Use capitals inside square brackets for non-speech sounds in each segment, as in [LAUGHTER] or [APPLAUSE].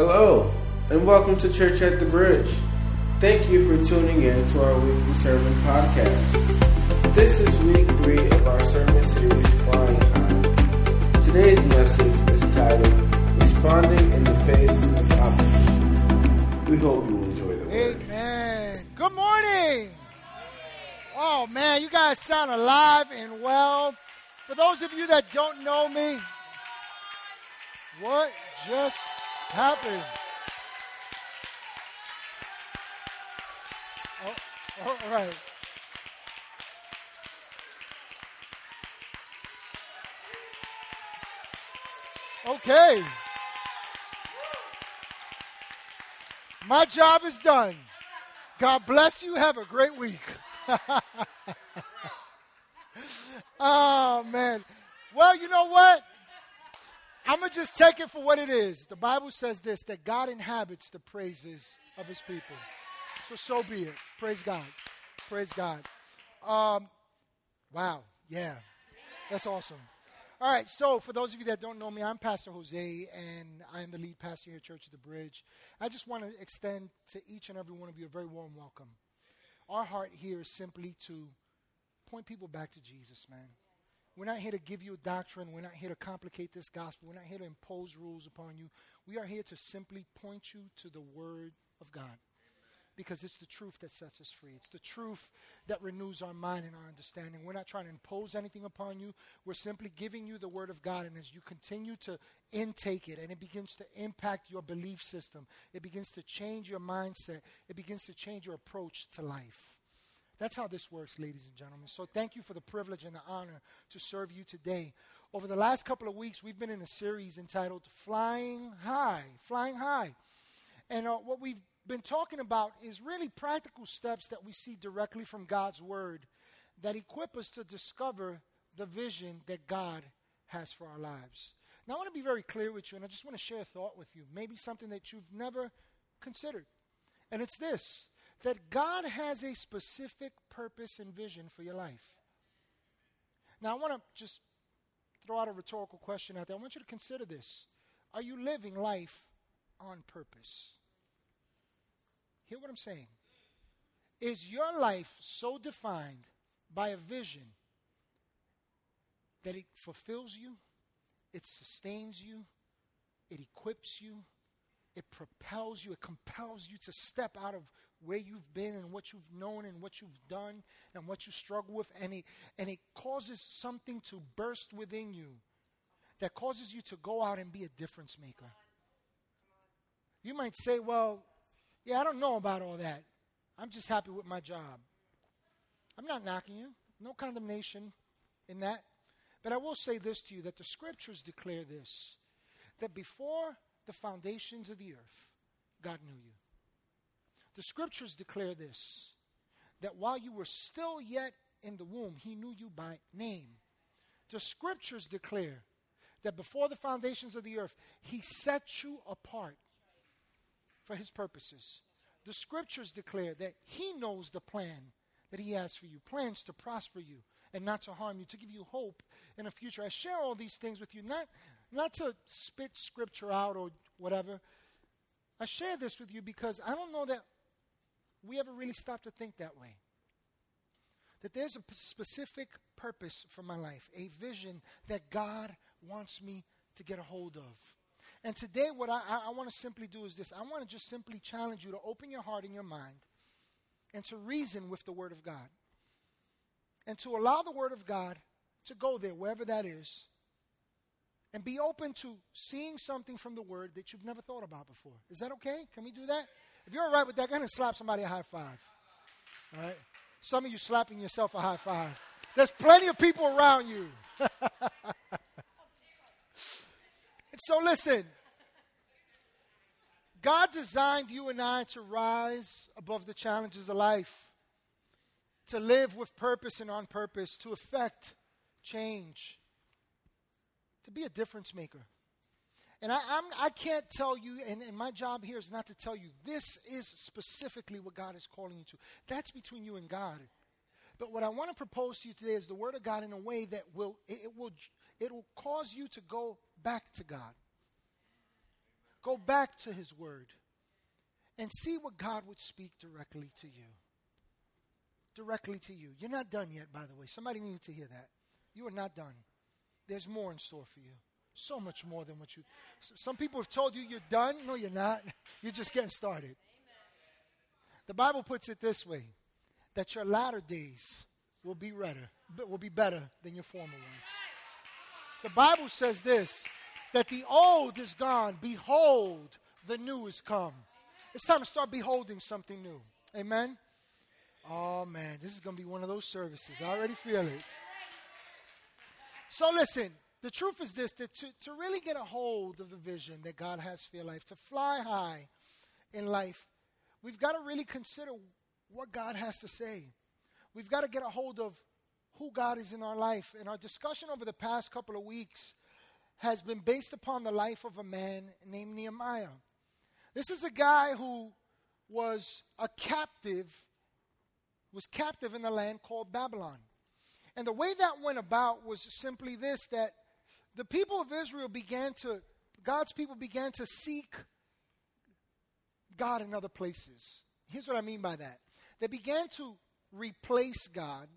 Hello, and welcome to Church at the Bridge. Thank you for tuning in to our weekly sermon podcast. This is week three of our sermon series, Flying High. Today's message is titled, Responding in the Face of Opposition. We hope you enjoy the word. Amen. Good morning. Oh, man, you guys sound alive and well. For those of you that don't know me, what just happened? Oh, all right. Okay. My job is done. God bless you. Have a great week. oh, [LAUGHS] man. Well, you know what? I'm going to just take it for what it is. The Bible says this that God inhabits the praises of his people. So, so be it. Praise God. Praise God. Um, wow. Yeah. That's awesome. All right, so for those of you that don't know me, I'm Pastor Jose, and I am the lead pastor here at Church of the Bridge. I just want to extend to each and every one of you a very warm welcome. Our heart here is simply to point people back to Jesus, man. We're not here to give you a doctrine. We're not here to complicate this gospel. We're not here to impose rules upon you. We are here to simply point you to the Word of God because it's the truth that sets us free. It's the truth that renews our mind and our understanding. We're not trying to impose anything upon you. We're simply giving you the Word of God. And as you continue to intake it and it begins to impact your belief system, it begins to change your mindset, it begins to change your approach to life. That's how this works, ladies and gentlemen. So thank you for the privilege and the honor to serve you today. Over the last couple of weeks, we've been in a series entitled Flying High. Flying High. And uh, what we've been talking about is really practical steps that we see directly from God's Word that equip us to discover the vision that God has for our lives. Now, I want to be very clear with you, and I just want to share a thought with you, maybe something that you've never considered. And it's this that God has a specific purpose and vision for your life. Now, I want to just throw out a rhetorical question out there. I want you to consider this. Are you living life on purpose? Hear what I'm saying. Is your life so defined by a vision that it fulfills you, it sustains you, it equips you, it propels you, it compels you to step out of where you've been and what you've known and what you've done and what you struggle with, and it, and it causes something to burst within you that causes you to go out and be a difference maker. You might say, well, yeah, I don't know about all that. I'm just happy with my job. I'm not knocking you, no condemnation in that. But I will say this to you that the scriptures declare this that before the foundations of the earth, God knew you. The scriptures declare this that while you were still yet in the womb, He knew you by name. The scriptures declare that before the foundations of the earth, He set you apart for His purposes. The scriptures declare that He knows the plan that He has for you plans to prosper you and not to harm you, to give you hope in a future. I share all these things with you, not, not to spit scripture out or whatever. I share this with you because I don't know that we ever really stop to think that way. That there's a specific purpose for my life, a vision that God wants me to get a hold of. And today, what I, I want to simply do is this I want to just simply challenge you to open your heart and your mind and to reason with the Word of God. And to allow the Word of God to go there, wherever that is, and be open to seeing something from the Word that you've never thought about before. Is that okay? Can we do that? If you're all right with that, go ahead and slap somebody a high five. All right? Some of you slapping yourself a high five. There's plenty of people around you. [LAUGHS] so listen. God designed you and I to rise above the challenges of life, to live with purpose and on purpose, to effect change, to be a difference maker. And I, I'm, I can not tell you, and, and my job here is not to tell you, this is specifically what God is calling you to. That's between you and God. But what I want to propose to you today is the Word of God in a way that will, it, it will, it will cause you to go back to God. go back to His Word and see what God would speak directly to you. Directly to you. You're not done yet, by the way. Somebody needed to hear that. You are not done. There's more in store for you. So much more than what you. Some people have told you you're done. No, you're not. [LAUGHS] You're just getting started. The Bible puts it this way that your latter days will be better, will be better than your former ones. The Bible says this that the old is gone, behold, the new is come. It's time to start beholding something new. Amen. Oh man, this is going to be one of those services. I already feel it. So listen, the truth is this that to, to really get a hold of the vision that God has for your life, to fly high in life, we've got to really consider what God has to say. We've got to get a hold of who God is in our life. And our discussion over the past couple of weeks has been based upon the life of a man named Nehemiah. This is a guy who was a captive, was captive in the land called Babylon. And the way that went about was simply this that the people of Israel began to, God's people began to seek God in other places. Here's what I mean by that they began to replace God,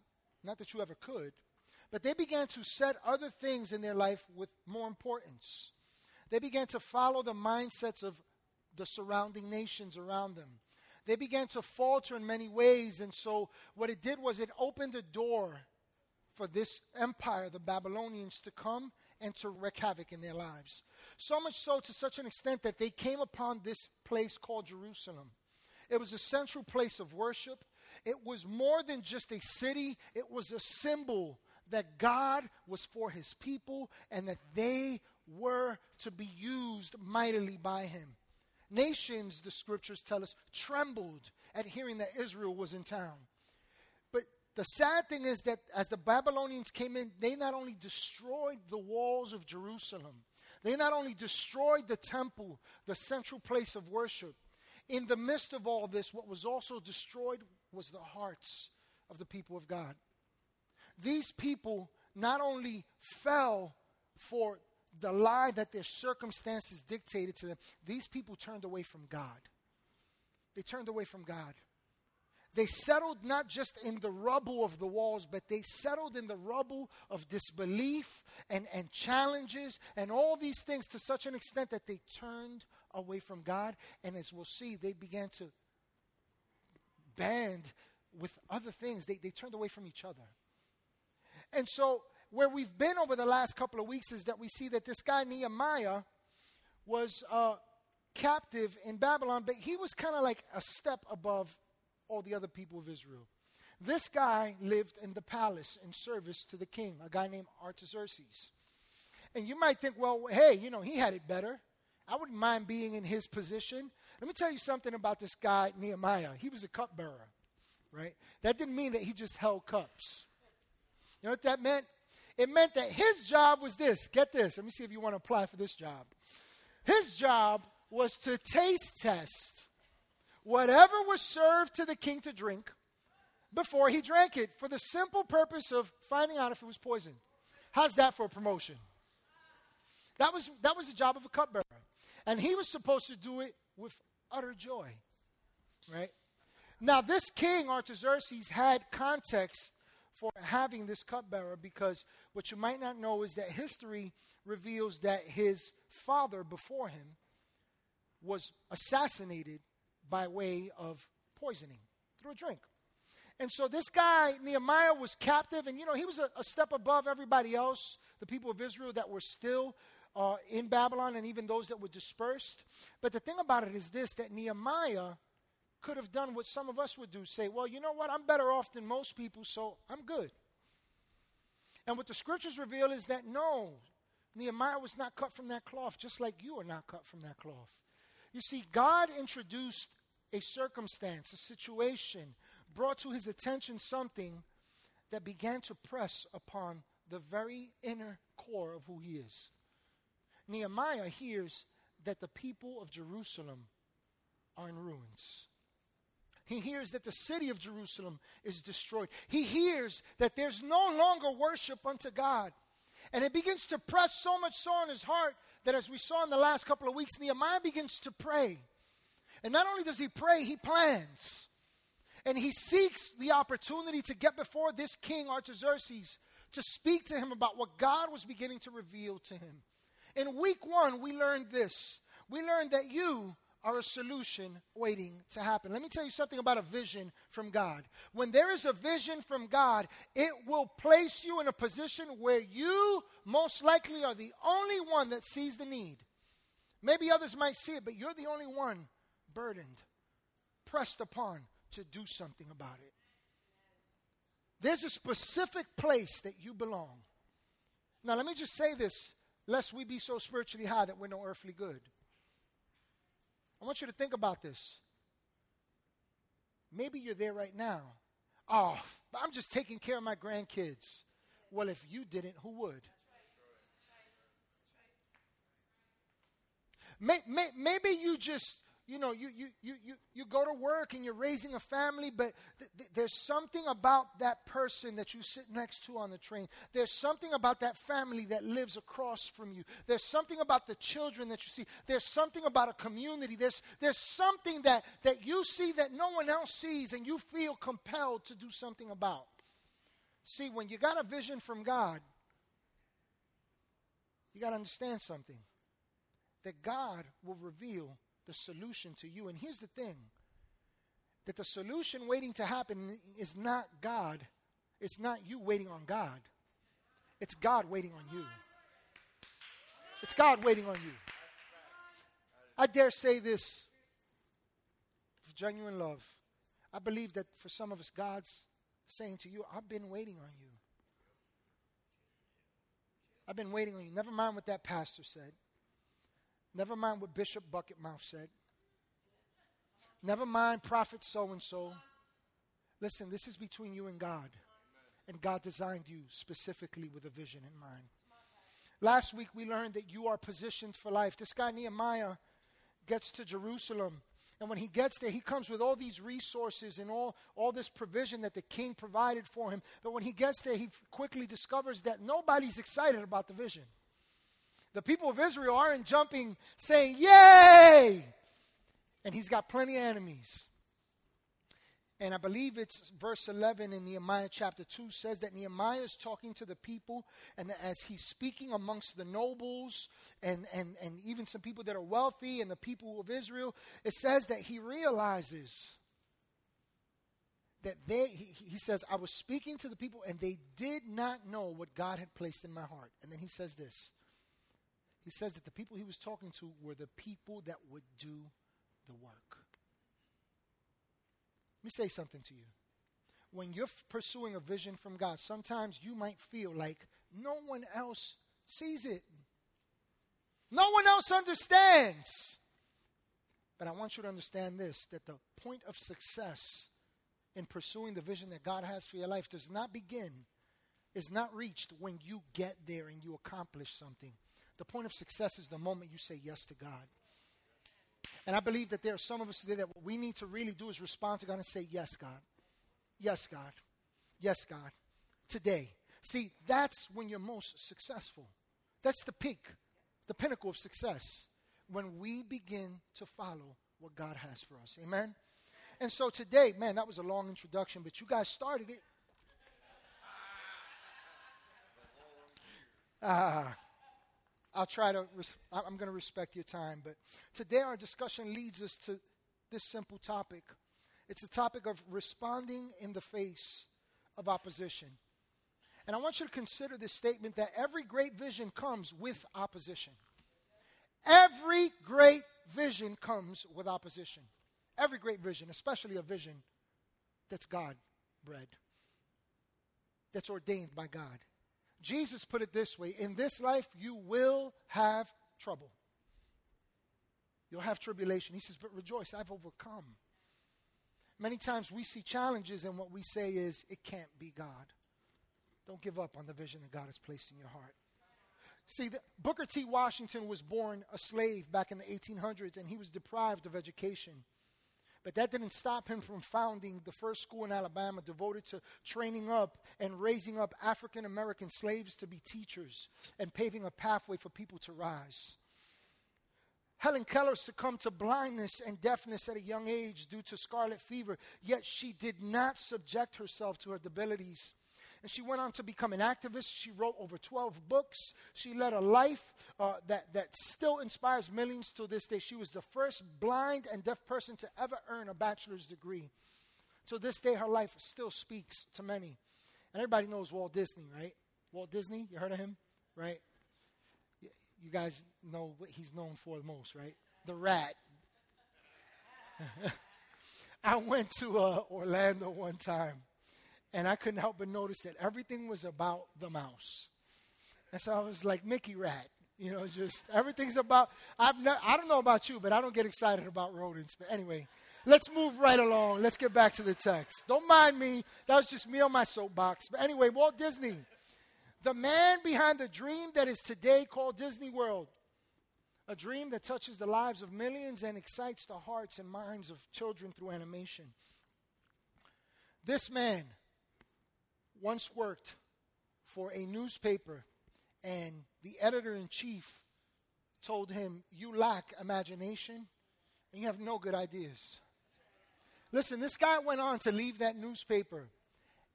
not that you ever could, but they began to set other things in their life with more importance. They began to follow the mindsets of the surrounding nations around them. They began to falter in many ways, and so what it did was it opened a door for this empire, the Babylonians, to come and to wreak havoc in their lives. So much so to such an extent that they came upon this place called Jerusalem. It was a central place of worship. It was more than just a city, it was a symbol that God was for his people and that they were to be used mightily by him. Nations, the scriptures tell us, trembled at hearing that Israel was in town. The sad thing is that as the Babylonians came in, they not only destroyed the walls of Jerusalem, they not only destroyed the temple, the central place of worship, in the midst of all this, what was also destroyed was the hearts of the people of God. These people not only fell for the lie that their circumstances dictated to them, these people turned away from God. They turned away from God. They settled not just in the rubble of the walls, but they settled in the rubble of disbelief and, and challenges and all these things to such an extent that they turned away from God. And as we'll see, they began to band with other things. They, they turned away from each other. And so where we've been over the last couple of weeks is that we see that this guy, Nehemiah, was uh, captive in Babylon, but he was kind of like a step above all the other people of Israel. This guy lived in the palace in service to the king, a guy named Artaxerxes. And you might think, well, hey, you know, he had it better. I wouldn't mind being in his position. Let me tell you something about this guy, Nehemiah. He was a cupbearer, right? That didn't mean that he just held cups. You know what that meant? It meant that his job was this. Get this. Let me see if you want to apply for this job. His job was to taste test whatever was served to the king to drink before he drank it for the simple purpose of finding out if it was poison. How's that for a promotion? That was, that was the job of a cupbearer. And he was supposed to do it with utter joy. Right? Now, this king, Artaxerxes, had context for having this cupbearer because what you might not know is that history reveals that his father before him was assassinated by way of poisoning through a drink. And so this guy, Nehemiah, was captive, and you know, he was a, a step above everybody else, the people of Israel that were still uh, in Babylon and even those that were dispersed. But the thing about it is this that Nehemiah could have done what some of us would do say, well, you know what? I'm better off than most people, so I'm good. And what the scriptures reveal is that no, Nehemiah was not cut from that cloth, just like you are not cut from that cloth. You see, God introduced a circumstance, a situation, brought to his attention something that began to press upon the very inner core of who he is. Nehemiah hears that the people of Jerusalem are in ruins. He hears that the city of Jerusalem is destroyed. He hears that there's no longer worship unto God. And it begins to press so much so on his heart that, as we saw in the last couple of weeks, Nehemiah begins to pray. And not only does he pray, he plans. And he seeks the opportunity to get before this king, Artaxerxes, to speak to him about what God was beginning to reveal to him. In week one, we learned this. We learned that you are a solution waiting to happen. Let me tell you something about a vision from God. When there is a vision from God, it will place you in a position where you most likely are the only one that sees the need. Maybe others might see it, but you're the only one burdened, pressed upon to do something about it. There's a specific place that you belong. Now, let me just say this, lest we be so spiritually high that we're no earthly good. I want you to think about this. Maybe you're there right now. Oh, I'm just taking care of my grandkids. Well, if you didn't, who would? Maybe you just you know, you, you, you, you, you go to work and you're raising a family, but th- th- there's something about that person that you sit next to on the train. There's something about that family that lives across from you. There's something about the children that you see. There's something about a community. There's, there's something that, that you see that no one else sees and you feel compelled to do something about. See, when you got a vision from God, you got to understand something that God will reveal the solution to you. And here's the thing that the solution waiting to happen is not God, it's not you waiting on God, it's God waiting on you. It's God waiting on you. I dare say this with genuine love. I believe that for some of us, God's saying to you, I've been waiting on you. I've been waiting on you. Never mind what that pastor said. Never mind what Bishop Bucketmouth said. Never mind prophet so and so. Listen, this is between you and God. And God designed you specifically with a vision in mind. Last week we learned that you are positioned for life. This guy Nehemiah gets to Jerusalem. And when he gets there, he comes with all these resources and all, all this provision that the king provided for him. But when he gets there, he quickly discovers that nobody's excited about the vision the people of Israel aren't jumping saying, Yay! And he's got plenty of enemies. And I believe it's verse 11 in Nehemiah chapter 2 says that Nehemiah is talking to the people, and as he's speaking amongst the nobles and, and, and even some people that are wealthy and the people of Israel, it says that he realizes that they, he, he says, I was speaking to the people and they did not know what God had placed in my heart. And then he says this he says that the people he was talking to were the people that would do the work. Let me say something to you. When you're pursuing a vision from God, sometimes you might feel like no one else sees it, no one else understands. But I want you to understand this that the point of success in pursuing the vision that God has for your life does not begin, is not reached when you get there and you accomplish something. The point of success is the moment you say yes to God. And I believe that there are some of us today that what we need to really do is respond to God and say, Yes, God. Yes, God. Yes, God. Today. See, that's when you're most successful. That's the peak, the pinnacle of success. When we begin to follow what God has for us. Amen? And so today, man, that was a long introduction, but you guys started it. Ah. I'll try to, I'm going to respect your time. But today our discussion leads us to this simple topic. It's a topic of responding in the face of opposition. And I want you to consider this statement that every great vision comes with opposition. Every great vision comes with opposition. Every great vision, especially a vision that's God bred, that's ordained by God. Jesus put it this way In this life, you will have trouble. You'll have tribulation. He says, But rejoice, I've overcome. Many times we see challenges, and what we say is, It can't be God. Don't give up on the vision that God has placed in your heart. See, the, Booker T. Washington was born a slave back in the 1800s, and he was deprived of education. But that didn't stop him from founding the first school in Alabama devoted to training up and raising up African American slaves to be teachers and paving a pathway for people to rise. Helen Keller succumbed to blindness and deafness at a young age due to scarlet fever, yet she did not subject herself to her debilities. And she went on to become an activist. She wrote over 12 books. She led a life uh, that, that still inspires millions to this day. She was the first blind and deaf person to ever earn a bachelor's degree. To this day, her life still speaks to many. And everybody knows Walt Disney, right? Walt Disney, you heard of him, right? you guys know what he's known for the most, right? The rat. [LAUGHS] I went to uh, Orlando one time, and I couldn't help but notice that everything was about the mouse. And so I was like Mickey Rat, you know, just everything's about. I've ne- I don't know about you, but I don't get excited about rodents. But anyway, let's move right along. Let's get back to the text. Don't mind me. That was just me on my soapbox. But anyway, Walt Disney the man behind the dream that is today called Disney World. A dream that touches the lives of millions and excites the hearts and minds of children through animation. This man once worked for a newspaper, and the editor in chief told him, You lack imagination and you have no good ideas. Listen, this guy went on to leave that newspaper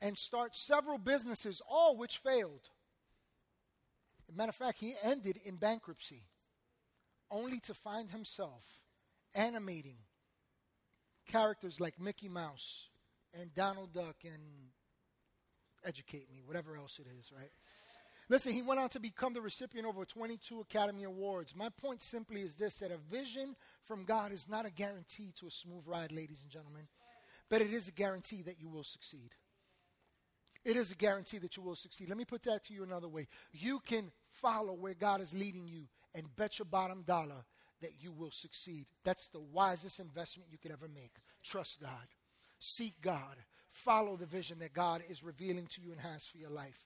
and start several businesses, all which failed. Matter of fact, he ended in bankruptcy, only to find himself animating characters like Mickey Mouse and Donald Duck and Educate Me, whatever else it is, right? Listen, he went on to become the recipient of over 22 Academy Awards. My point simply is this that a vision from God is not a guarantee to a smooth ride, ladies and gentlemen, but it is a guarantee that you will succeed. It is a guarantee that you will succeed. Let me put that to you another way. You can follow where God is leading you and bet your bottom dollar that you will succeed. That's the wisest investment you could ever make. Trust God. Seek God. Follow the vision that God is revealing to you and has for your life.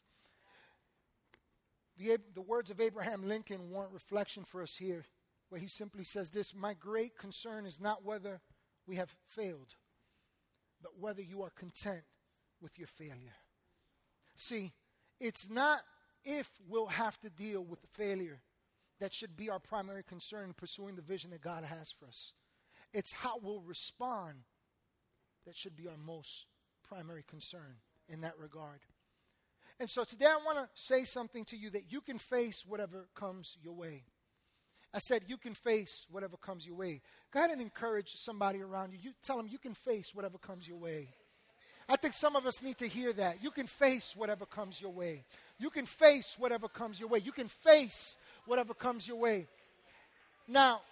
The, the words of Abraham Lincoln warrant reflection for us here, where he simply says this My great concern is not whether we have failed, but whether you are content with your failure. See, it's not if we'll have to deal with failure that should be our primary concern in pursuing the vision that God has for us. It's how we'll respond that should be our most primary concern in that regard. And so today I want to say something to you that you can face whatever comes your way. I said you can face whatever comes your way. Go ahead and encourage somebody around you. You tell them you can face whatever comes your way. I think some of us need to hear that. You can face whatever comes your way. You can face whatever comes your way. You can face whatever comes your way. Now,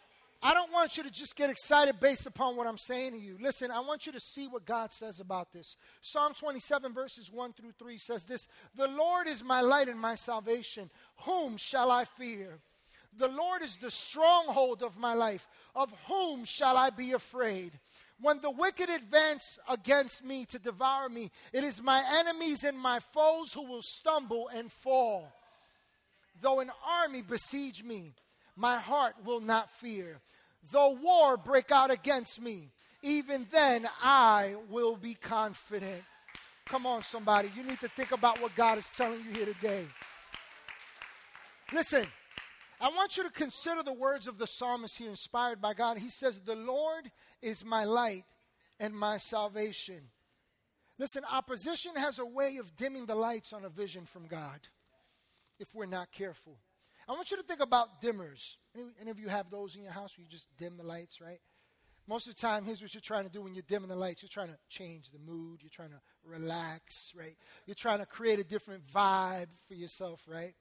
I don't want you to just get excited based upon what I'm saying to you. Listen, I want you to see what God says about this. Psalm 27, verses 1 through 3 says this The Lord is my light and my salvation. Whom shall I fear? The Lord is the stronghold of my life. Of whom shall I be afraid? When the wicked advance against me to devour me, it is my enemies and my foes who will stumble and fall. Though an army besiege me, my heart will not fear. Though war break out against me, even then I will be confident. Come on, somebody. You need to think about what God is telling you here today. Listen, I want you to consider the words of the psalmist here, inspired by God. He says, The Lord is my light and my salvation. Listen, opposition has a way of dimming the lights on a vision from God if we're not careful. I want you to think about dimmers. Any, any, of you have those in your house where you just dim the lights, right? Most of the time, here's what you're trying to do when you're dimming the lights. You're trying to change the mood. You're trying to relax, right? You're trying to create a different vibe for yourself, right?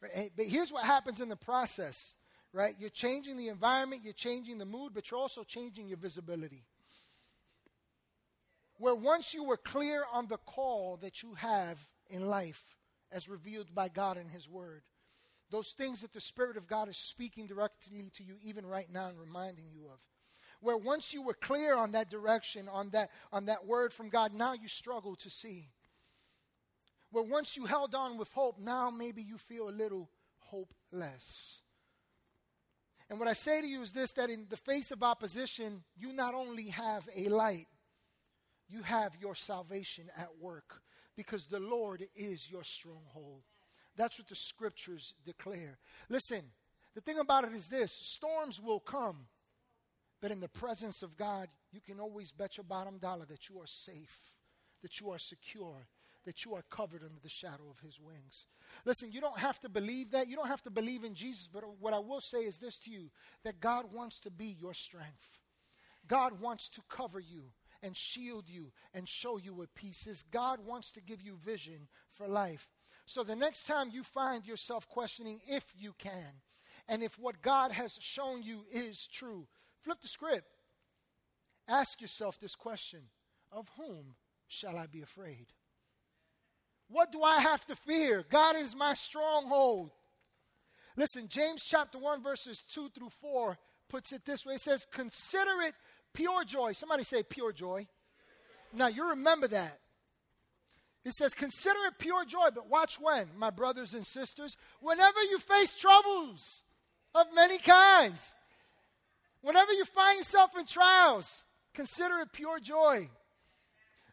But here's what happens in the process, right? You're changing the environment, you're changing the mood, but you're also changing your visibility. Where once you were clear on the call that you have in life as revealed by God in His Word, those things that the Spirit of God is speaking directly to you even right now and reminding you of. Where once you were clear on that direction, on that, on that word from God, now you struggle to see where once you held on with hope, now maybe you feel a little hopeless. And what I say to you is this that in the face of opposition, you not only have a light, you have your salvation at work because the Lord is your stronghold. That's what the scriptures declare. Listen, the thing about it is this storms will come, but in the presence of God, you can always bet your bottom dollar that you are safe, that you are secure, that you are covered under the shadow of his wings. Listen, you don't have to believe that. You don't have to believe in Jesus, but what I will say is this to you that God wants to be your strength. God wants to cover you and shield you and show you what peace is. God wants to give you vision for life. So the next time you find yourself questioning if you can and if what God has shown you is true, flip the script. Ask yourself this question Of whom shall I be afraid? What do I have to fear? God is my stronghold. Listen, James chapter 1, verses 2 through 4 puts it this way it says, Consider it pure joy. Somebody say pure joy. Now, you remember that. It says, Consider it pure joy, but watch when, my brothers and sisters, whenever you face troubles of many kinds, whenever you find yourself in trials, consider it pure joy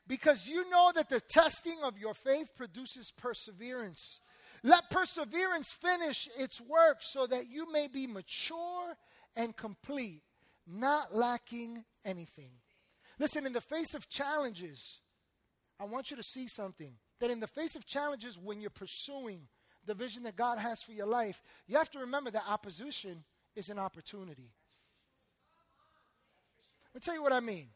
because you know that the testing of your faith produces perseverance. Let perseverance finish its work so that you may be mature and complete, not lacking anything. Listen, in the face of challenges, I want you to see something. That in the face of challenges, when you're pursuing the vision that God has for your life, you have to remember that opposition is an opportunity. Let me tell you what I mean.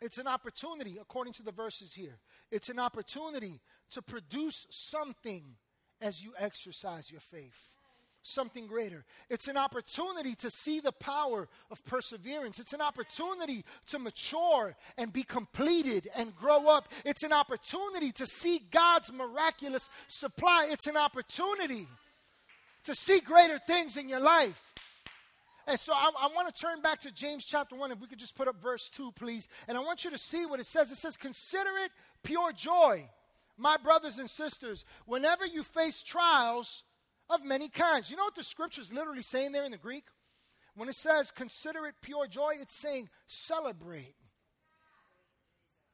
It's an opportunity, according to the verses here. It's an opportunity to produce something as you exercise your faith. Something greater. It's an opportunity to see the power of perseverance. It's an opportunity to mature and be completed and grow up. It's an opportunity to see God's miraculous supply. It's an opportunity to see greater things in your life. And so I, I want to turn back to James chapter 1, if we could just put up verse 2, please. And I want you to see what it says. It says, Consider it pure joy, my brothers and sisters, whenever you face trials of many kinds. You know what the scripture is literally saying there in the Greek? When it says, Consider it pure joy, it's saying, Celebrate.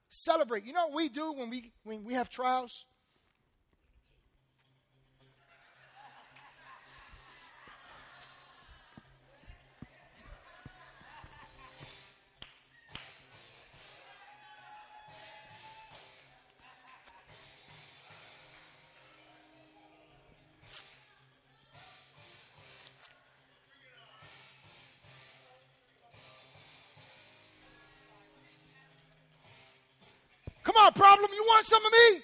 Celebrate. You know what we do when we, when we have trials? Want some of me?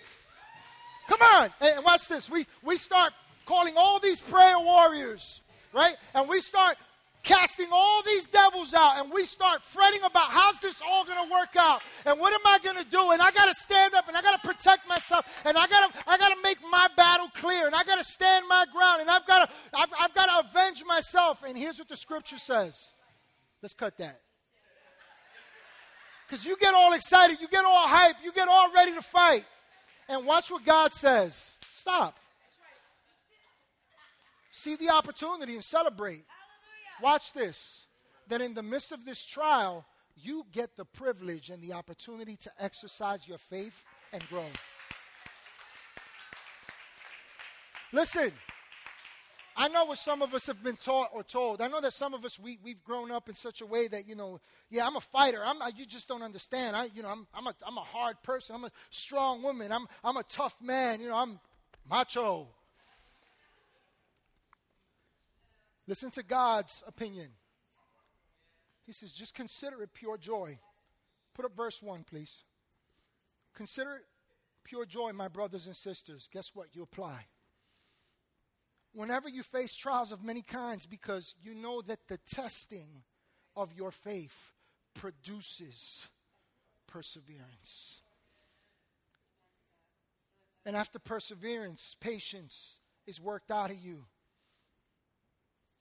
Come on. And watch this. We, we start calling all these prayer warriors, right? And we start casting all these devils out and we start fretting about how's this all going to work out and what am i going to do and i got to stand up and i got to protect myself and i got to i got to make my battle clear and i got to stand my ground and i've got to I've, I've got to avenge myself and here's what the scripture says let's cut that because you get all excited, you get all hype, you get all ready to fight. And watch what God says. Stop. See the opportunity and celebrate. Watch this. That in the midst of this trial, you get the privilege and the opportunity to exercise your faith and grow. Listen, I know what some of us have been taught or told. I know that some of us we we've grown up in such a way that you know, yeah, I'm a fighter. I'm you just don't understand. I you know I'm I'm a I'm a hard person. I'm a strong woman. I'm I'm a tough man. You know I'm macho. Listen to God's opinion. He says, just consider it pure joy. Put up verse 1, please. Consider it pure joy, my brothers and sisters. Guess what? You apply whenever you face trials of many kinds because you know that the testing of your faith produces perseverance. And after perseverance, patience is worked out of you.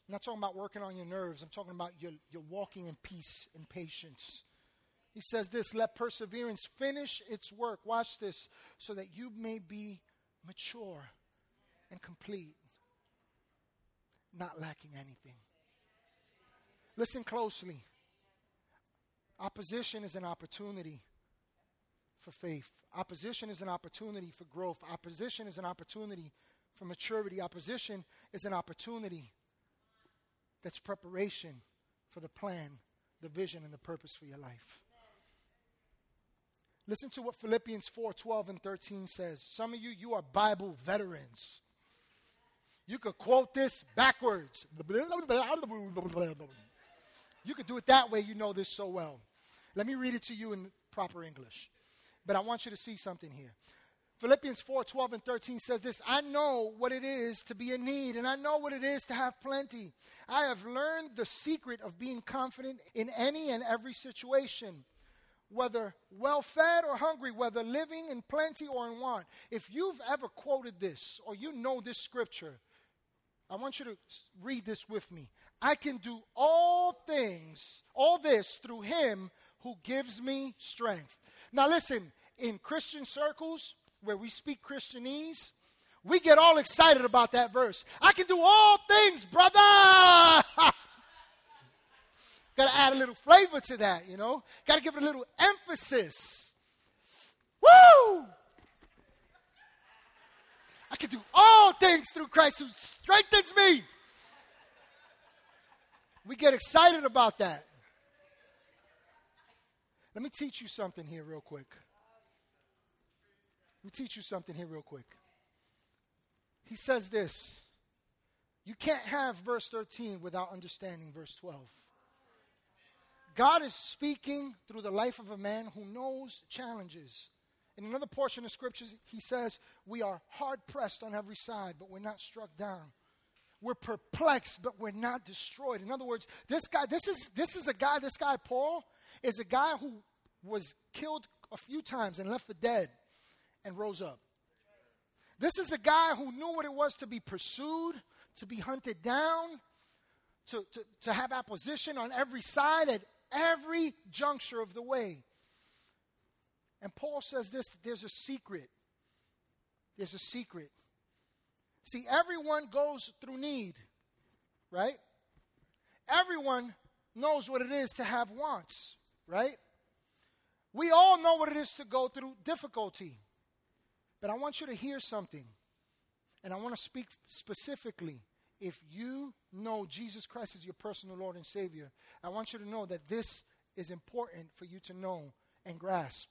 I'm not talking about working on your nerves. I'm talking about you're, you're walking in peace and patience. He says this let perseverance finish its work. Watch this, so that you may be mature and complete not lacking anything. Listen closely. Opposition is an opportunity for faith. Opposition is an opportunity for growth. Opposition is an opportunity for maturity. Opposition is an opportunity that's preparation for the plan, the vision, and the purpose for your life. Listen to what Philippians 4 12 and 13 says. Some of you, you are Bible veterans. You could quote this backwards. You could do it that way, you know this so well. Let me read it to you in proper English. But I want you to see something here. Philippians 4 12 and 13 says this I know what it is to be in need, and I know what it is to have plenty. I have learned the secret of being confident in any and every situation, whether well fed or hungry, whether living in plenty or in want. If you've ever quoted this or you know this scripture, I want you to read this with me. I can do all things, all this through him who gives me strength. Now, listen, in Christian circles where we speak Christianese, we get all excited about that verse. I can do all things, brother. [LAUGHS] Got to add a little flavor to that, you know? Got to give it a little emphasis. Woo! Can do all things through Christ who strengthens me. We get excited about that. Let me teach you something here, real quick. Let me teach you something here, real quick. He says this You can't have verse 13 without understanding verse 12. God is speaking through the life of a man who knows challenges. In another portion of scriptures, he says, We are hard pressed on every side, but we're not struck down. We're perplexed, but we're not destroyed. In other words, this guy, this is this is a guy, this guy, Paul, is a guy who was killed a few times and left for dead and rose up. This is a guy who knew what it was to be pursued, to be hunted down, to, to, to have opposition on every side at every juncture of the way. And Paul says this there's a secret. There's a secret. See, everyone goes through need, right? Everyone knows what it is to have wants, right? We all know what it is to go through difficulty. But I want you to hear something. And I want to speak specifically. If you know Jesus Christ as your personal Lord and Savior, I want you to know that this is important for you to know and grasp.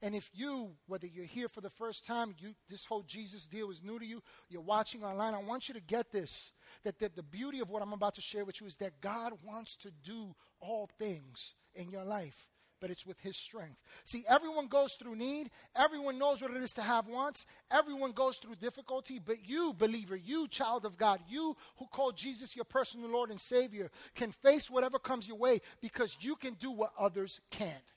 And if you, whether you're here for the first time, you, this whole Jesus deal is new to you, you're watching online, I want you to get this that the, the beauty of what I'm about to share with you is that God wants to do all things in your life but it's with his strength. See, everyone goes through need. Everyone knows what it is to have wants. Everyone goes through difficulty, but you, believer, you, child of God, you who call Jesus your personal Lord and Savior, can face whatever comes your way because you can do what others can't.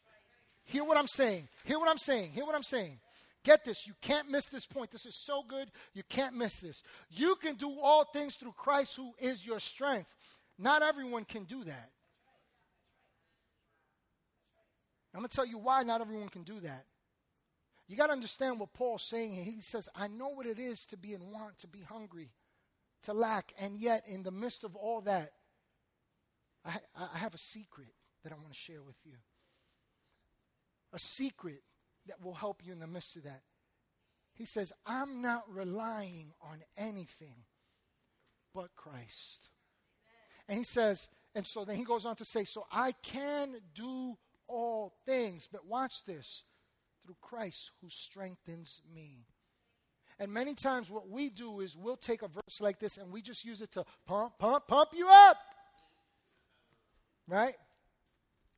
Hear what I'm saying. Hear what I'm saying. Hear what I'm saying. Get this. You can't miss this point. This is so good. You can't miss this. You can do all things through Christ who is your strength. Not everyone can do that. I'm going to tell you why not everyone can do that. You got to understand what Paul's saying here. He says, I know what it is to be in want, to be hungry, to lack, and yet in the midst of all that, I, I have a secret that I want to share with you a secret that will help you in the midst of that. He says, I'm not relying on anything but Christ. And he says, and so then he goes on to say, So I can do all things, but watch this through Christ who strengthens me. And many times, what we do is we'll take a verse like this and we just use it to pump, pump, pump you up. Right?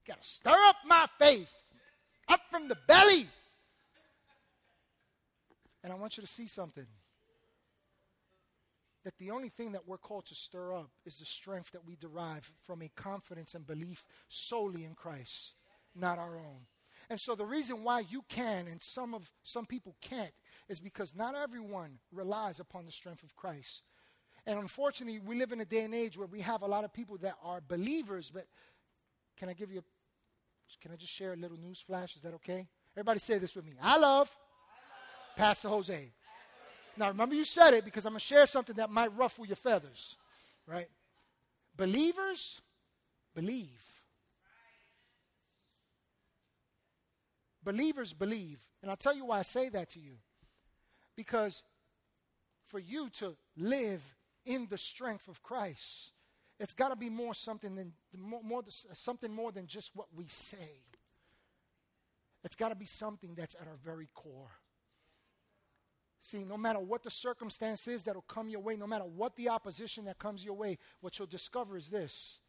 Got to stir up my faith up from the belly. And I want you to see something. That the only thing that we're called to stir up is the strength that we derive from a confidence and belief solely in Christ, not our own. And so the reason why you can and some of some people can't is because not everyone relies upon the strength of Christ. And unfortunately, we live in a day and age where we have a lot of people that are believers, but can I give you a can I just share a little news flash? Is that okay? Everybody say this with me. I love, I love. Pastor Jose. Pastor now remember you said it because I'm going to share something that might ruffle your feathers, right? Believers believe. Believers believe. And I'll tell you why I say that to you. Because for you to live in the strength of Christ, it's got to be more something than more, more, something more than just what we say. It's got to be something that's at our very core. See, no matter what the circumstance is that'll come your way, no matter what the opposition that comes your way, what you'll discover is this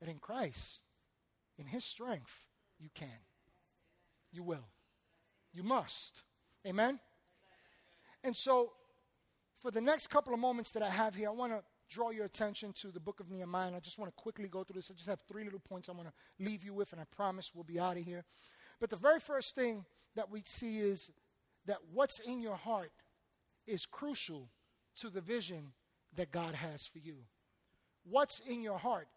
that in Christ, in His strength, you can. You will. You must. Amen? And so, for the next couple of moments that I have here, I want to draw your attention to the book of Nehemiah. And I just want to quickly go through this. I just have three little points I want to leave you with, and I promise we'll be out of here. But the very first thing that we see is that what's in your heart is crucial to the vision that God has for you. What's in your heart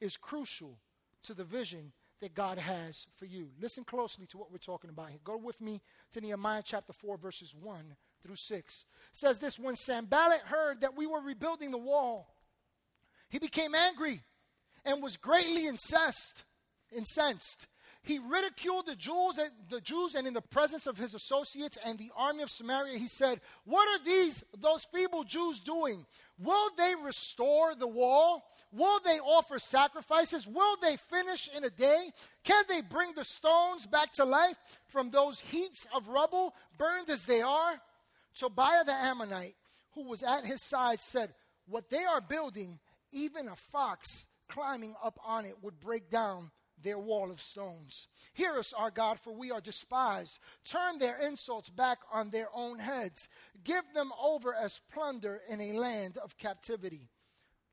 is crucial to the vision that God has for you. Listen closely to what we're talking about here. Go with me to Nehemiah chapter 4, verses 1 through 6. Says this When Sanballat heard that we were rebuilding the wall, he became angry and was greatly incensed. incensed. He ridiculed the Jews, and, the Jews, and in the presence of his associates and the army of Samaria, he said, "What are these those feeble Jews doing? Will they restore the wall? Will they offer sacrifices? Will they finish in a day? Can they bring the stones back to life from those heaps of rubble, burned as they are?" Tobiah the Ammonite, who was at his side, said, "What they are building, even a fox climbing up on it would break down." their wall of stones. Hear us, our God, for we are despised. Turn their insults back on their own heads. Give them over as plunder in a land of captivity.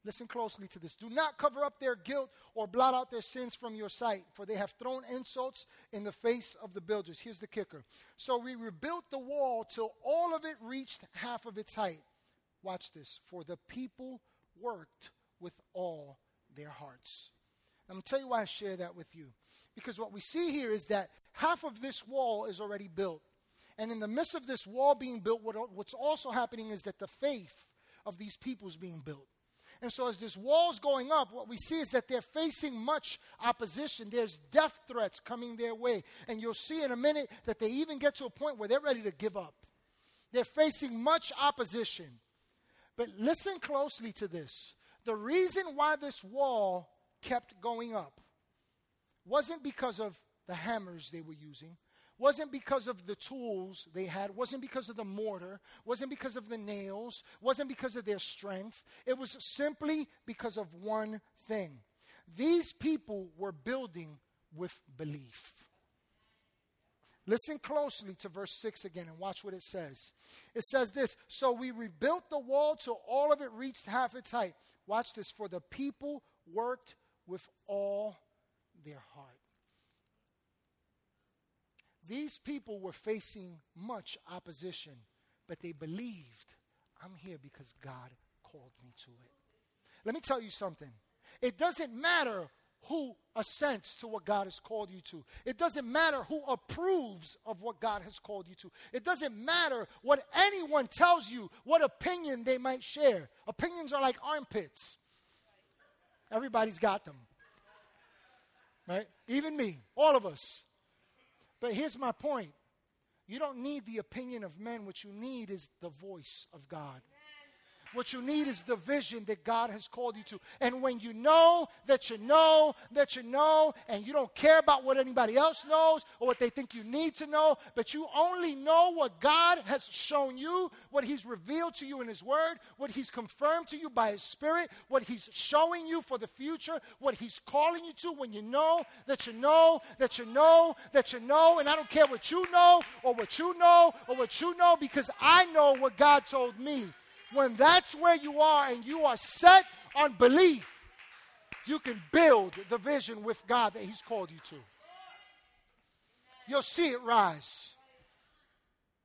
Listen closely to this. Do not cover up their guilt or blot out their sins from your sight, for they have thrown insults in the face of the builders. Here's the kicker. So we rebuilt the wall till all of it reached half of its height. Watch this. For the people worked with all their hearts. I'm going to tell you why I share that with you. Because what we see here is that half of this wall is already built. And in the midst of this wall being built, what, what's also happening is that the faith of these people is being built. And so, as this wall's going up, what we see is that they're facing much opposition. There's death threats coming their way. And you'll see in a minute that they even get to a point where they're ready to give up. They're facing much opposition. But listen closely to this. The reason why this wall kept going up wasn't because of the hammers they were using, wasn't because of the tools they had, wasn't because of the mortar, wasn't because of the nails, wasn't because of their strength. It was simply because of one thing. These people were building with belief. Listen closely to verse 6 again and watch what it says. It says this So we rebuilt the wall till all of it reached half its height. Watch this. For the people worked with all their heart. These people were facing much opposition, but they believed, I'm here because God called me to it. Let me tell you something. It doesn't matter who assents to what God has called you to. It doesn't matter who approves of what God has called you to. It doesn't matter what anyone tells you, what opinion they might share. Opinions are like armpits. Everybody's got them. Right? Even me, all of us. But here's my point you don't need the opinion of men, what you need is the voice of God. What you need is the vision that God has called you to. And when you know that you know that you know, and you don't care about what anybody else knows or what they think you need to know, but you only know what God has shown you, what He's revealed to you in His Word, what He's confirmed to you by His Spirit, what He's showing you for the future, what He's calling you to, when you know that you know that you know that you know, and I don't care what you know or what you know or what you know because I know what God told me when that's where you are and you are set on belief, you can build the vision with God that He's called you to. You'll see it rise.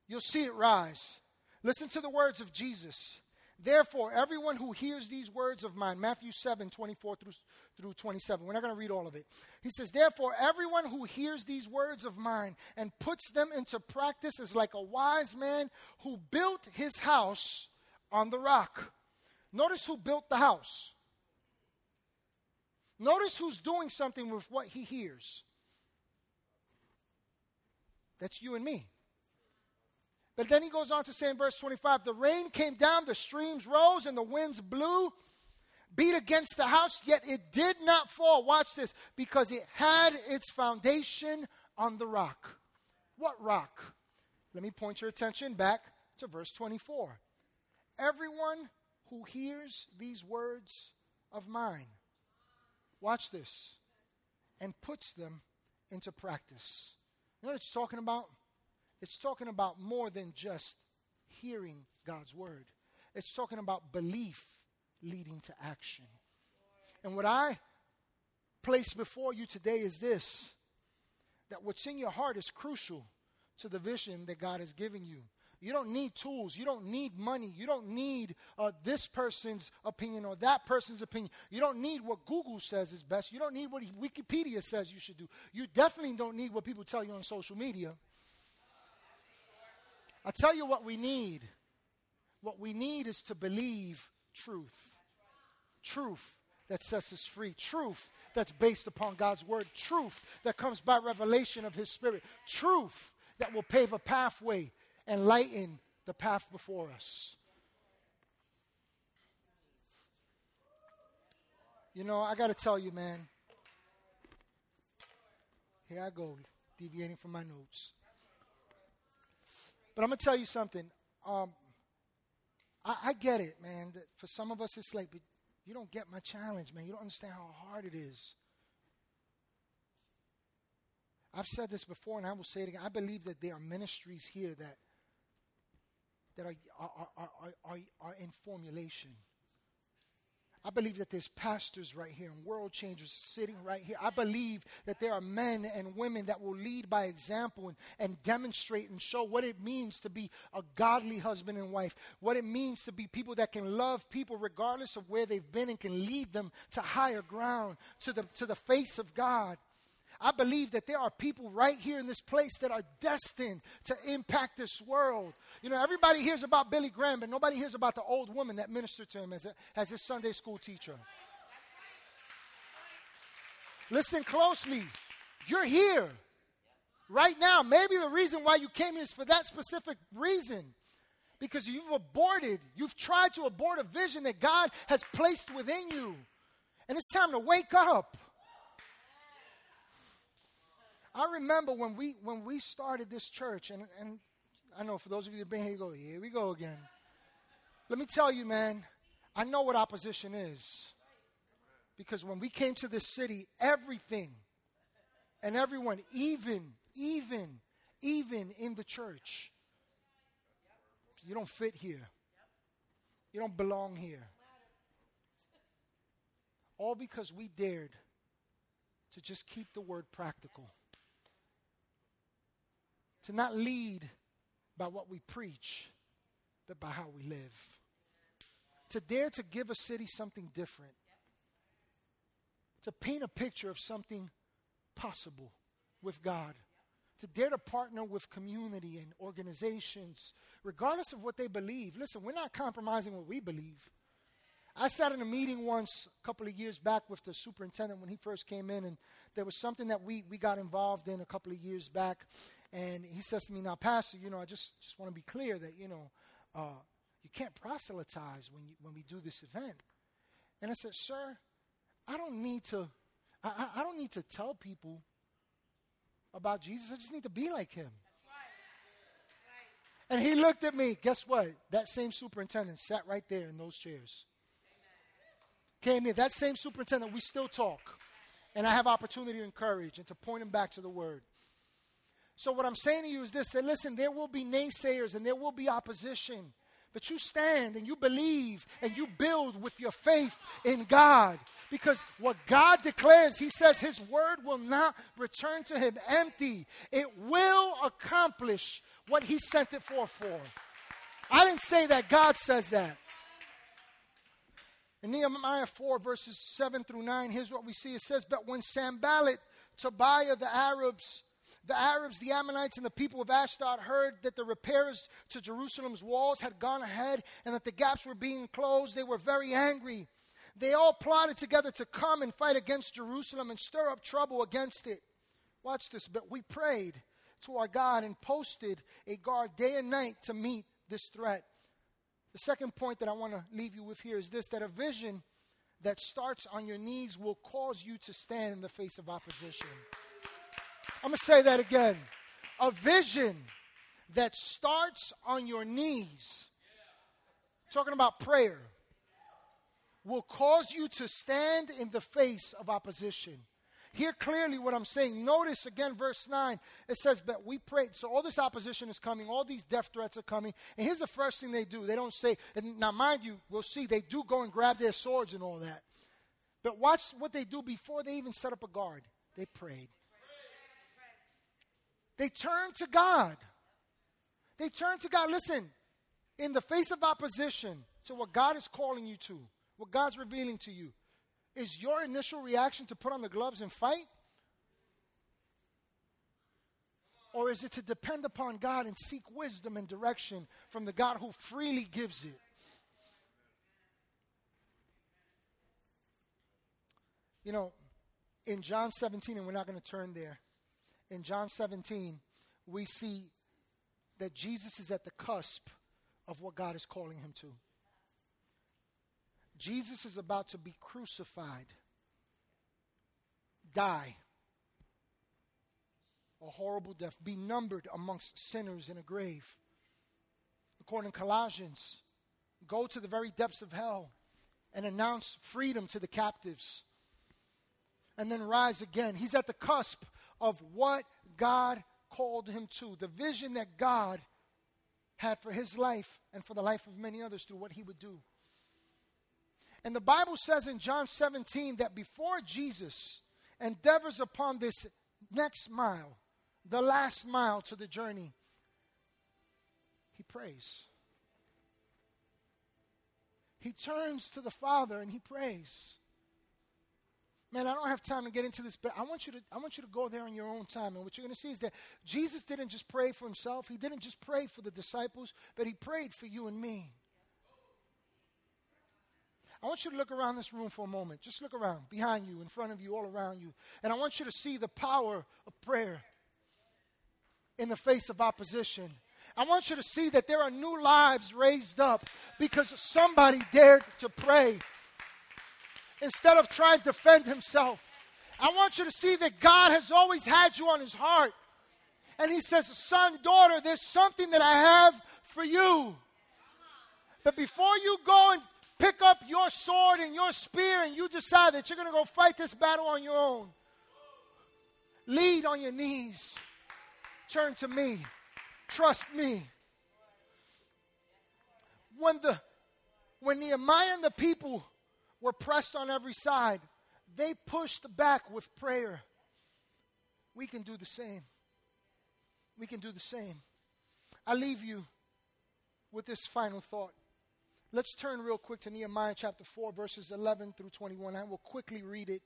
You'll see it rise. Listen to the words of Jesus. Therefore, everyone who hears these words of mine, Matthew 7, 24 through, through 27, we're not going to read all of it. He says, Therefore, everyone who hears these words of mine and puts them into practice is like a wise man who built his house on the rock. Notice who built the house. Notice who's doing something with what he hears. That's you and me. But then he goes on to say in verse 25 the rain came down, the streams rose, and the winds blew, beat against the house, yet it did not fall. Watch this, because it had its foundation on the rock. What rock? Let me point your attention back to verse 24. Everyone who hears these words of mine, watch this, and puts them into practice. You know what it's talking about? It's talking about more than just hearing God's word, it's talking about belief leading to action. And what I place before you today is this that what's in your heart is crucial to the vision that God has given you. You don't need tools. You don't need money. You don't need uh, this person's opinion or that person's opinion. You don't need what Google says is best. You don't need what Wikipedia says you should do. You definitely don't need what people tell you on social media. I'll tell you what we need. What we need is to believe truth. Truth that sets us free. Truth that's based upon God's word. Truth that comes by revelation of His Spirit. Truth that will pave a pathway and lighten the path before us. You know, I got to tell you, man. Here I go, deviating from my notes. But I'm going to tell you something. Um, I, I, get it, man. For some of us, it's like, but you don't get my challenge, man. You don't understand how hard it is. I've said this before, and I will say it again. I believe that there are ministries here that that are, are, are, are, are in formulation. I believe that there's pastors right here and world changers sitting right here. I believe that there are men and women that will lead by example and, and demonstrate and show what it means to be a godly husband and wife, what it means to be people that can love people regardless of where they've been and can lead them to higher ground, to the, to the face of God. I believe that there are people right here in this place that are destined to impact this world. You know, everybody hears about Billy Graham, but nobody hears about the old woman that ministered to him as, a, as his Sunday school teacher. Listen closely. You're here right now. Maybe the reason why you came here is for that specific reason. Because you've aborted, you've tried to abort a vision that God has placed within you. And it's time to wake up. I remember when we when we started this church, and, and I know for those of you that have been here, you go, here we go again. Let me tell you, man, I know what opposition is. Because when we came to this city, everything and everyone, even, even, even in the church, you don't fit here. You don't belong here. All because we dared to just keep the word practical to not lead by what we preach, but by how we live. To dare to give a city something different. To paint a picture of something possible with God. To dare to partner with community and organizations, regardless of what they believe. Listen, we're not compromising what we believe. I sat in a meeting once a couple of years back with the superintendent when he first came in, and there was something that we, we got involved in a couple of years back. And he says to me, Now, Pastor, you know, I just, just want to be clear that, you know, uh, you can't proselytize when, you, when we do this event. And I said, Sir, I don't need to, I, I don't need to tell people about Jesus. I just need to be like him. And he looked at me. Guess what? That same superintendent sat right there in those chairs. Came in. That same superintendent, we still talk. And I have opportunity to encourage and to point him back to the word. So, what I'm saying to you is this say, listen, there will be naysayers and there will be opposition. But you stand and you believe and you build with your faith in God. Because what God declares, He says His word will not return to Him empty, it will accomplish what He sent it for. for. I didn't say that, God says that. In Nehemiah 4, verses 7 through 9, here's what we see. It says, But when Sanballat, Tobiah, the Arabs, the Arabs, the Ammonites, and the people of Ashdod heard that the repairs to Jerusalem's walls had gone ahead and that the gaps were being closed. They were very angry. They all plotted together to come and fight against Jerusalem and stir up trouble against it. Watch this. But we prayed to our God and posted a guard day and night to meet this threat. The second point that I want to leave you with here is this that a vision that starts on your knees will cause you to stand in the face of opposition. I'm going to say that again. A vision that starts on your knees, talking about prayer, will cause you to stand in the face of opposition. Hear clearly what I'm saying. Notice again, verse 9. It says, But we prayed. So all this opposition is coming, all these death threats are coming. And here's the first thing they do. They don't say, and now mind you, we'll see, they do go and grab their swords and all that. But watch what they do before they even set up a guard. They prayed. They turn to God. They turn to God. Listen, in the face of opposition to what God is calling you to, what God's revealing to you, is your initial reaction to put on the gloves and fight? Or is it to depend upon God and seek wisdom and direction from the God who freely gives it? You know, in John 17, and we're not going to turn there, in John 17, we see that Jesus is at the cusp of what God is calling him to. Jesus is about to be crucified, die a horrible death, be numbered amongst sinners in a grave. According to Colossians, go to the very depths of hell and announce freedom to the captives. And then rise again. He's at the cusp of what God called him to, the vision that God had for his life and for the life of many others through what he would do. And the Bible says in John 17 that before Jesus endeavors upon this next mile, the last mile to the journey, he prays. He turns to the Father and he prays. Man, I don't have time to get into this, but I want you to I want you to go there on your own time. And what you're going to see is that Jesus didn't just pray for himself. He didn't just pray for the disciples, but he prayed for you and me. I want you to look around this room for a moment. Just look around, behind you, in front of you, all around you. And I want you to see the power of prayer in the face of opposition. I want you to see that there are new lives raised up because somebody dared to pray instead of trying to defend himself. I want you to see that God has always had you on his heart. And he says, Son, daughter, there's something that I have for you. But before you go and pick up your sword and your spear and you decide that you're going to go fight this battle on your own. Lead on your knees. Turn to me. Trust me. When the when Nehemiah and the people were pressed on every side, they pushed back with prayer. We can do the same. We can do the same. I leave you with this final thought. Let's turn real quick to Nehemiah chapter 4, verses 11 through 21. I will quickly read it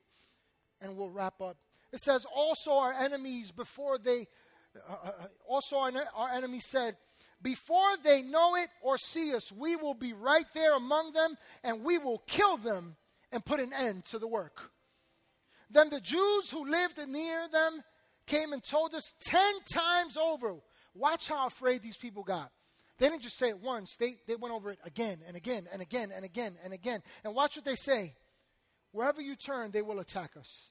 and we'll wrap up. It says, Also our enemies, before they, uh, uh, uh also our, our enemies said, Before they know it or see us, we will be right there among them and we will kill them and put an end to the work. Then the Jews who lived near them came and told us ten times over. Watch how afraid these people got. They didn't just say it once, they, they went over it again and again and again and again and again. And watch what they say. Wherever you turn, they will attack us.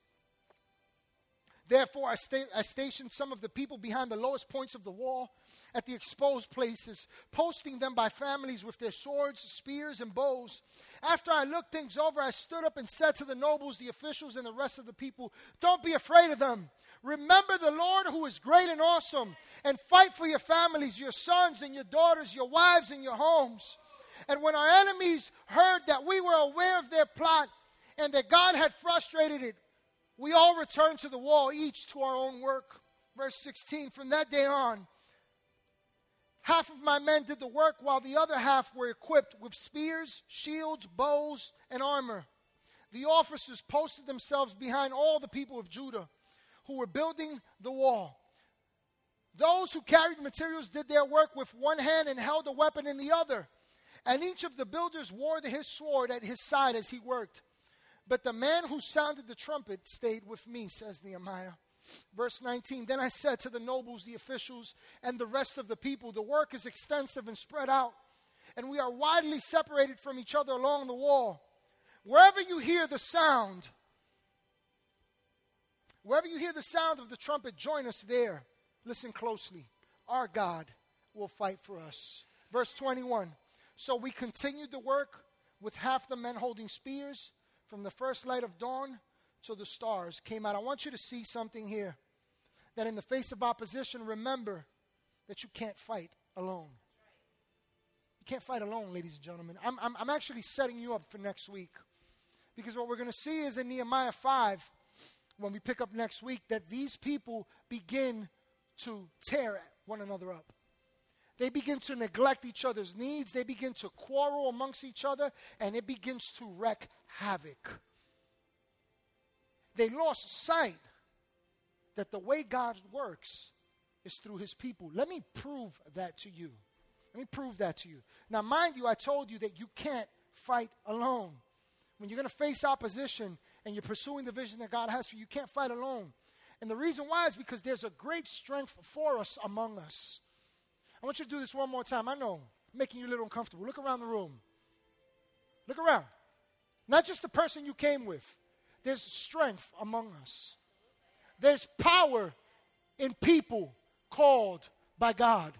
Therefore, I, sta- I, stationed some of the people behind the lowest points of the wall at the exposed places, posting them by families with their swords, spears, and bows. After I looked things over, I stood up and said to the nobles, the officials, and the rest of the people, Don't be afraid of them. Remember the Lord who is great and awesome, and fight for your families, your sons and your daughters, your wives and your homes. And when our enemies heard that we were aware of their plot and that God had frustrated it, we all returned to the wall, each to our own work. Verse 16 From that day on, half of my men did the work, while the other half were equipped with spears, shields, bows, and armor. The officers posted themselves behind all the people of Judah who were building the wall. Those who carried materials did their work with one hand and held a weapon in the other. And each of the builders wore his sword at his side as he worked. But the man who sounded the trumpet stayed with me, says Nehemiah. Verse 19 Then I said to the nobles, the officials, and the rest of the people, The work is extensive and spread out, and we are widely separated from each other along the wall. Wherever you hear the sound, wherever you hear the sound of the trumpet, join us there. Listen closely. Our God will fight for us. Verse 21 So we continued the work with half the men holding spears from the first light of dawn till the stars came out. I want you to see something here that in the face of opposition, remember that you can't fight alone. You can't fight alone, ladies and gentlemen. I'm, I'm, I'm actually setting you up for next week because what we're going to see is in Nehemiah 5, when we pick up next week, that these people begin to tear one another up. They begin to neglect each other's needs. They begin to quarrel amongst each other, and it begins to wreak havoc. They lost sight that the way God works is through his people. Let me prove that to you. Let me prove that to you. Now, mind you, I told you that you can't fight alone. When you're going to face opposition and you're pursuing the vision that God has for you, you can't fight alone. And the reason why is because there's a great strength for us among us. I want you to do this one more time. I know, I'm making you a little uncomfortable. Look around the room. Look around. Not just the person you came with, there's strength among us. There's power in people called by God.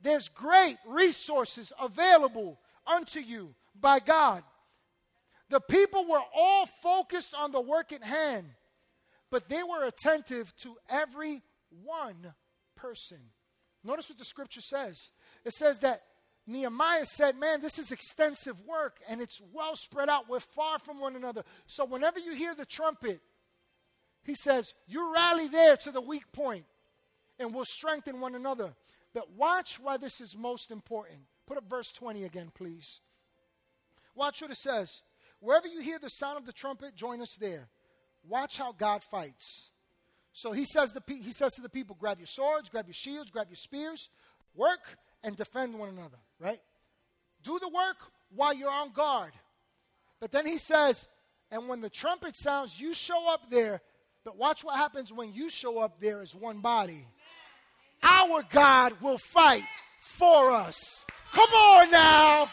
There's great resources available unto you by God. The people were all focused on the work at hand, but they were attentive to every one person. Notice what the scripture says. It says that Nehemiah said, Man, this is extensive work and it's well spread out. We're far from one another. So whenever you hear the trumpet, he says, You rally there to the weak point and we'll strengthen one another. But watch why this is most important. Put up verse 20 again, please. Watch what it says. Wherever you hear the sound of the trumpet, join us there. Watch how God fights. So he says, the, he says to the people, grab your swords, grab your shields, grab your spears, work and defend one another, right? Do the work while you're on guard. But then he says, and when the trumpet sounds, you show up there. But watch what happens when you show up there as one body. Our God will fight for us. Come on now.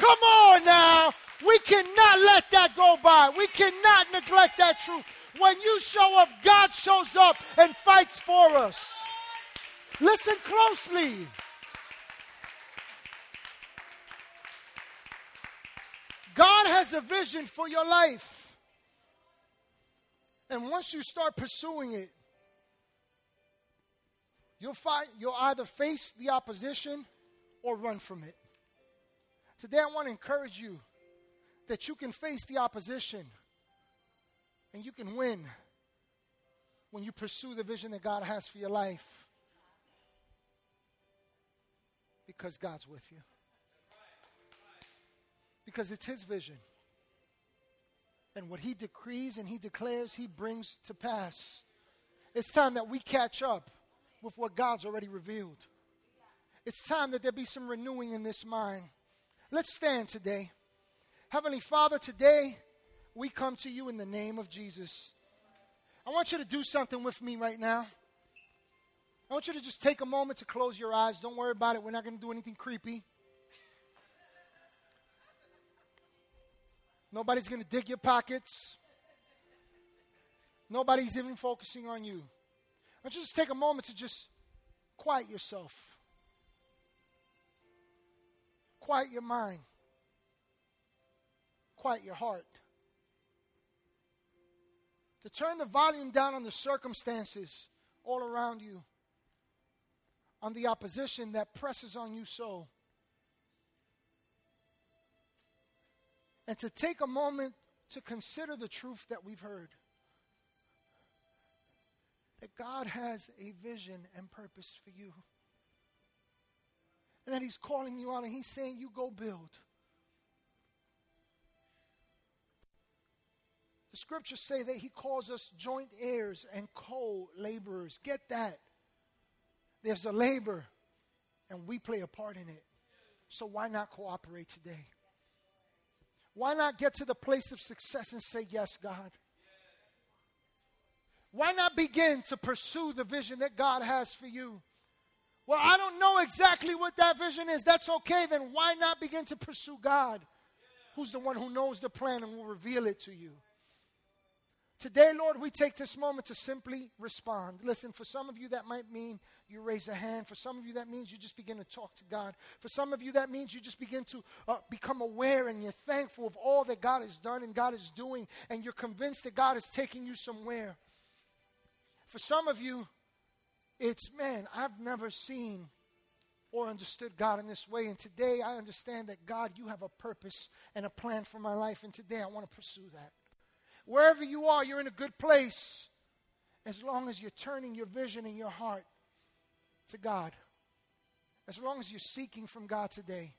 Come on now. We cannot let that go by. We cannot neglect that truth. When you show up, God shows up and fights for us. Listen closely. God has a vision for your life. And once you start pursuing it, you'll, find, you'll either face the opposition or run from it. Today, I want to encourage you that you can face the opposition and you can win when you pursue the vision that God has for your life because God's with you. Because it's His vision. And what He decrees and He declares, He brings to pass. It's time that we catch up with what God's already revealed. It's time that there be some renewing in this mind. Let's stand today. Heavenly Father, today, we come to you in the name of Jesus. I want you to do something with me right now. I want you to just take a moment to close your eyes. Don't worry about it. We're not going to do anything creepy. Nobody's going to dig your pockets. Nobody's even focusing on you. I want you to just take a moment to just quiet yourself, quiet your mind, quiet your heart to turn the volume down on the circumstances all around you, on the opposition that presses on you so. And to take a moment to consider the truth that we've heard that God has a vision and purpose for you. And that He's calling you out and He's saying, You go build. The scriptures say that he calls us joint heirs and co laborers. Get that. There's a labor, and we play a part in it. So why not cooperate today? Why not get to the place of success and say, Yes, God? Why not begin to pursue the vision that God has for you? Well, I don't know exactly what that vision is. That's okay. Then why not begin to pursue God, who's the one who knows the plan and will reveal it to you? Today, Lord, we take this moment to simply respond. Listen, for some of you, that might mean you raise a hand. For some of you, that means you just begin to talk to God. For some of you, that means you just begin to uh, become aware and you're thankful of all that God has done and God is doing, and you're convinced that God is taking you somewhere. For some of you, it's, man, I've never seen or understood God in this way. And today I understand that, God, you have a purpose and a plan for my life. And today I want to pursue that. Wherever you are, you're in a good place as long as you're turning your vision and your heart to God. As long as you're seeking from God today.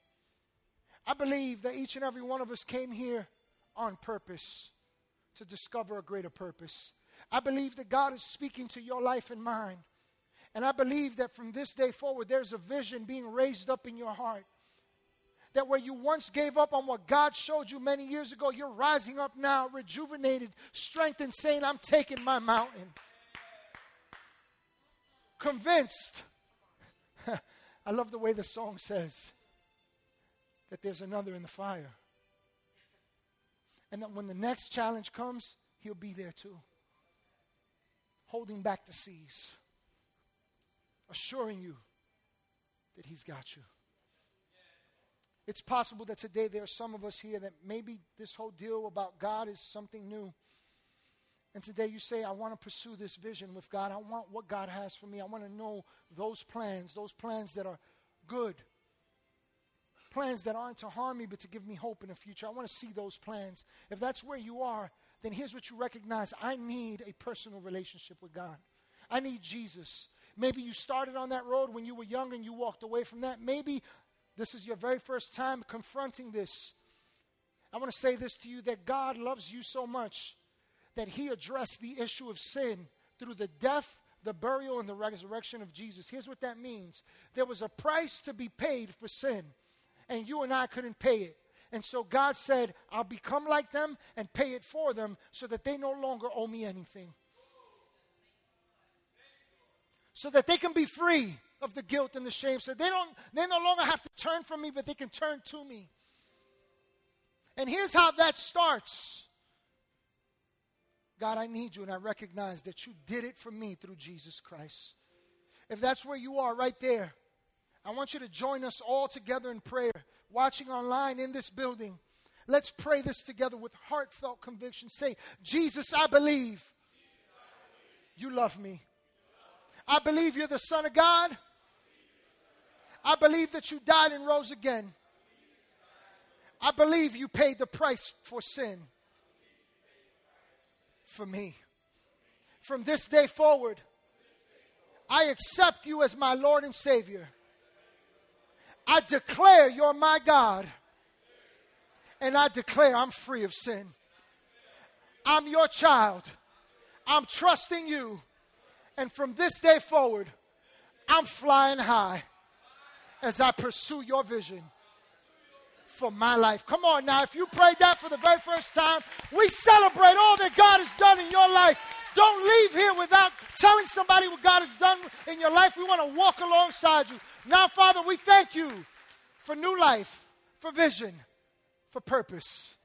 I believe that each and every one of us came here on purpose to discover a greater purpose. I believe that God is speaking to your life and mine. And I believe that from this day forward, there's a vision being raised up in your heart. That where you once gave up on what God showed you many years ago, you're rising up now, rejuvenated, strengthened, saying, I'm taking my mountain. Convinced. [LAUGHS] I love the way the song says that there's another in the fire. And that when the next challenge comes, he'll be there too holding back the seas, assuring you that He's got you. It's possible that today there are some of us here that maybe this whole deal about God is something new. And today you say, I want to pursue this vision with God. I want what God has for me. I want to know those plans, those plans that are good. Plans that aren't to harm me, but to give me hope in the future. I want to see those plans. If that's where you are, then here's what you recognize I need a personal relationship with God. I need Jesus. Maybe you started on that road when you were young and you walked away from that. Maybe this is your very first time confronting this. I want to say this to you that God loves you so much that He addressed the issue of sin through the death, the burial, and the resurrection of Jesus. Here's what that means there was a price to be paid for sin, and you and I couldn't pay it. And so God said, I'll become like them and pay it for them so that they no longer owe me anything. So that they can be free of the guilt and the shame. So they don't they no longer have to turn from me, but they can turn to me. And here's how that starts. God, I need you, and I recognize that you did it for me through Jesus Christ. If that's where you are right there, I want you to join us all together in prayer watching online in this building, let's pray this together with heartfelt conviction. Say, Jesus, I believe you love me. I believe you're the Son of God. I believe that you died and rose again. I believe you paid the price for sin for me. From this day forward, I accept you as my Lord and Savior. I declare you're my God. And I declare I'm free of sin. I'm your child. I'm trusting you. And from this day forward, I'm flying high as I pursue your vision for my life. Come on now, if you prayed that for the very first time, we celebrate all that God has done in your life. Don't leave here without telling somebody what God has done in your life. We want to walk alongside you. Now, Father, we thank you for new life, for vision, for purpose.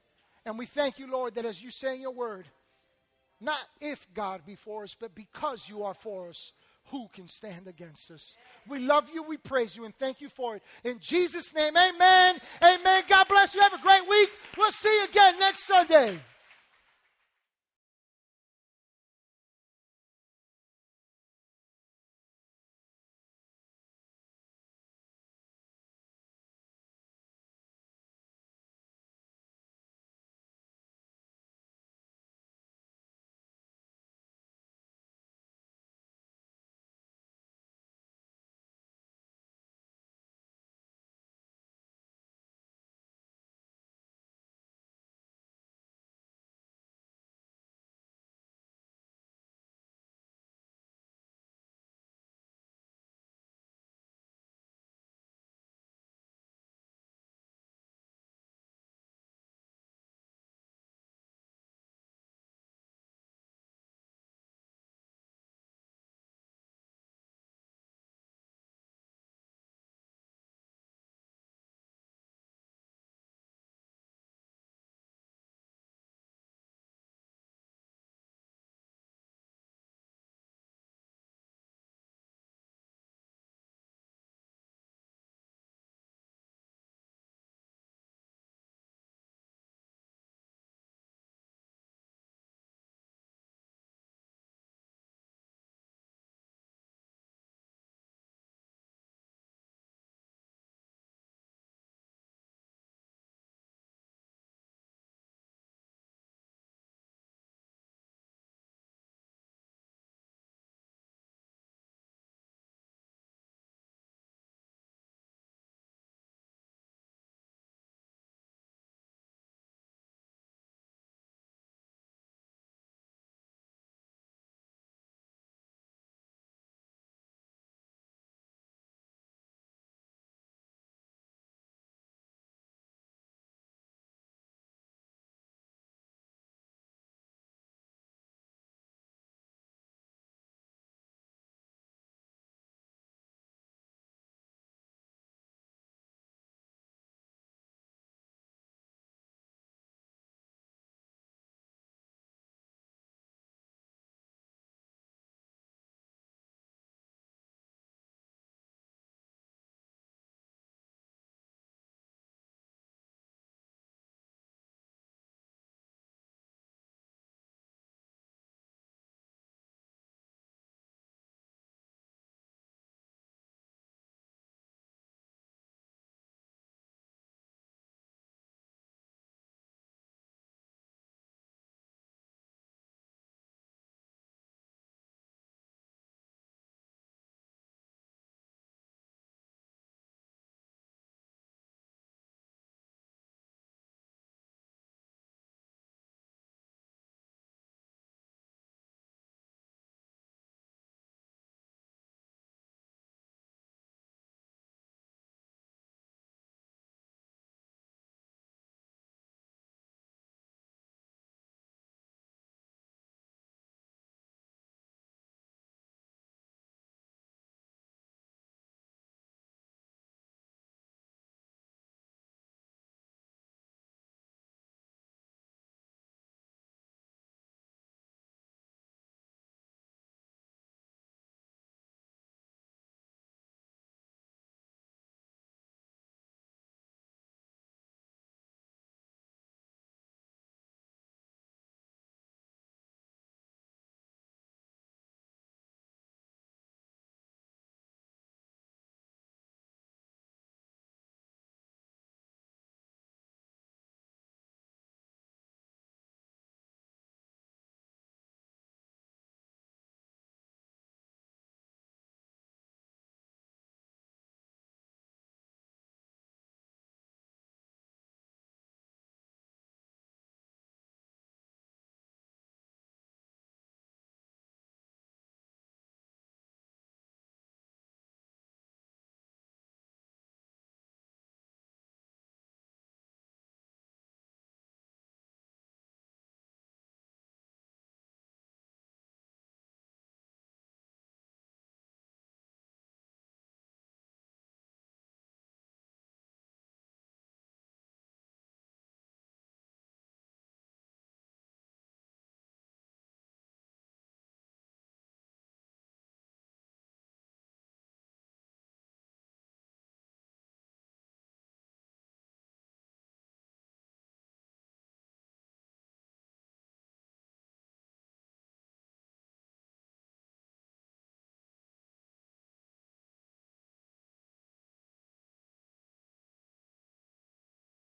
And we thank you, Lord, that as you say in your word, not if God be for us, but because you are for us, who can stand against us? We love you, we praise you, and thank you for it. In Jesus' name, amen. Amen. God bless you. Have a great week. We'll see you again next Sunday.